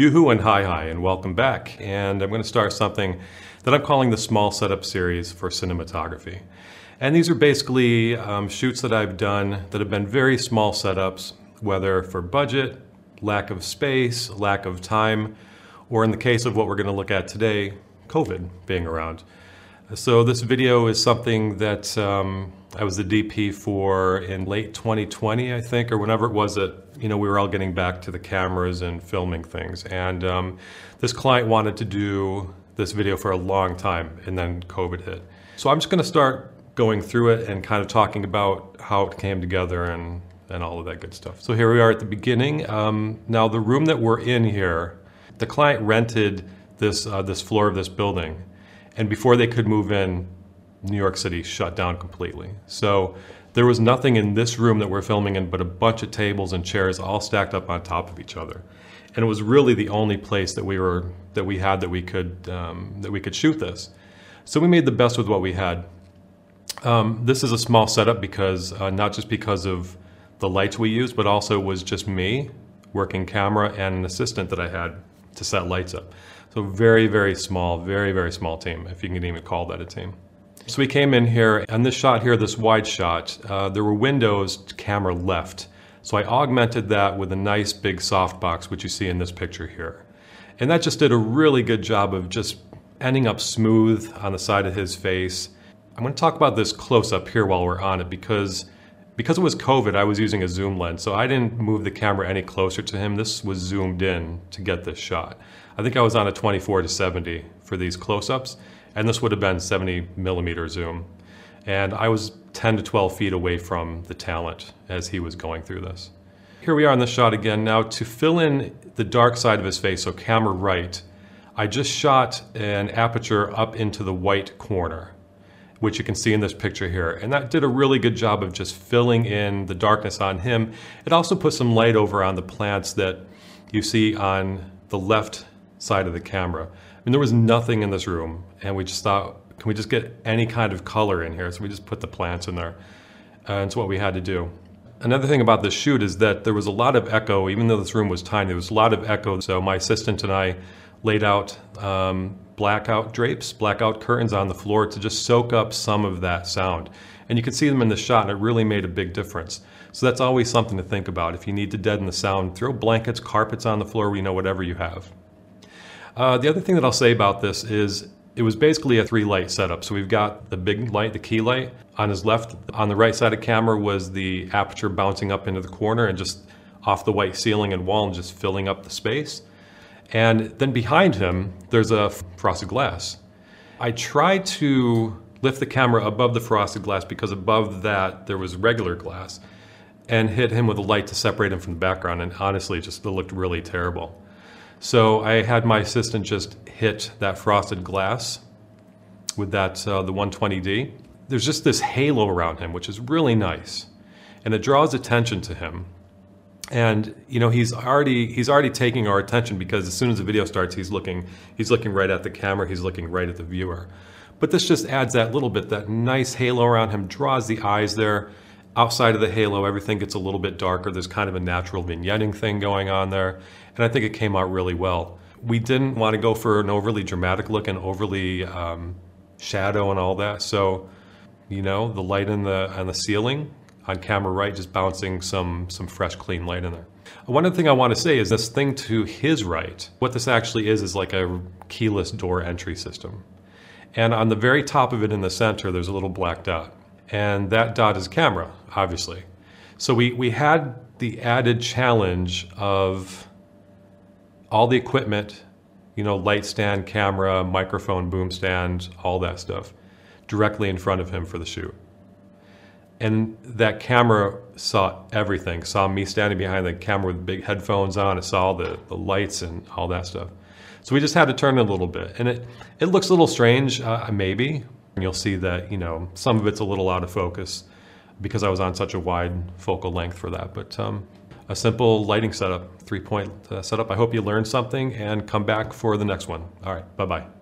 Yoo-hoo and hi hi and welcome back. And I'm going to start something that I'm calling the Small Setup Series for cinematography. And these are basically um, shoots that I've done that have been very small setups, whether for budget, lack of space, lack of time, or in the case of what we're going to look at today, COVID being around. So this video is something that um, I was the DP for in late 2020, I think, or whenever it was that you know we were all getting back to the cameras and filming things. And um, this client wanted to do this video for a long time, and then COVID hit. So I'm just going to start going through it and kind of talking about how it came together and and all of that good stuff. So here we are at the beginning. Um, now the room that we're in here, the client rented this uh, this floor of this building and before they could move in, New York City shut down completely. So there was nothing in this room that we're filming in but a bunch of tables and chairs all stacked up on top of each other. And it was really the only place that we were that we had that we could um, that we could shoot this. So we made the best with what we had. Um, this is a small setup because uh, not just because of the lights we used, but also was just me working camera and an assistant that I had to set lights up. So very, very small, very, very small team, if you can even call that a team. So we came in here, and this shot here, this wide shot, uh, there were windows camera left. So I augmented that with a nice big softbox, which you see in this picture here. And that just did a really good job of just ending up smooth on the side of his face. I'm going to talk about this close up here while we're on it because because it was COVID, I was using a zoom lens, so I didn't move the camera any closer to him. This was zoomed in to get this shot. I think I was on a 24 to 70 for these close-ups, and this would have been 70 millimeter zoom. And I was 10 to 12 feet away from the talent as he was going through this. Here we are in the shot again. Now to fill in the dark side of his face, so camera right, I just shot an Aputure up into the white corner, which you can see in this picture here. And that did a really good job of just filling in the darkness on him. It also put some light over on the plants that you see on the left side of the camera. I mean, there was nothing in this room, and we just thought, can we just get any kind of color in here? So we just put the plants in there. And it's what we had to do. Another thing about this shoot is that there was a lot of echo, even though this room was tiny, there was a lot of echo. So my assistant and I laid out um, blackout drapes, blackout curtains on the floor to just soak up some of that sound. And you could see them in the shot, and it really made a big difference. So that's always something to think about. If you need to deaden the sound, throw blankets, carpets on the floor, you know, whatever you have. Uh, the other thing that I'll say about this is it was basically a three light setup. So we've got the big light, the key light on his left. On the right side of camera was the Aputure bouncing up into the corner and just off the white ceiling and wall and just filling up the space. And then behind him, there's a frosted glass. I tried to lift the camera above the frosted glass because above that there was regular glass and hit him with a light to separate him from the background. And honestly, it just looked really terrible. So I had my assistant just hit that frosted glass with that uh, the 120D. There's just this halo around him, which is really nice, and it draws attention to him. And you know he's already he's already taking our attention because as soon as the video starts, he's looking he's looking right at the camera, he's looking right at the viewer. But this just adds that little bit, that nice halo around him, draws the eyes there. Outside of the halo, everything gets a little bit darker. There's kind of a natural vignetting thing going on there. And I think it came out really well. We didn't want to go for an overly dramatic look and overly um, shadow and all that. So, you know, the light in the on the ceiling on camera right, just bouncing some some fresh, clean light in there. One other thing I want to say is this thing to his right. What this actually is is like a keyless door entry system. And on the very top of it in the center, there's a little black dot and that dot is camera, obviously. So we, we had the added challenge of all the equipment, you know, light stand, camera, microphone, boom stand, all that stuff, directly in front of him for the shoot. And that camera saw everything, saw me standing behind the camera with big headphones on, it saw the, the lights and all that stuff. So we just had to turn it a little bit. And it, it looks a little strange, uh, maybe, and you'll see that, you know, some of it's a little out of focus because I was on such a wide focal length for that. But um, a simple lighting setup, three point uh, setup. I hope you learned something and come back for the next one. All right, bye bye.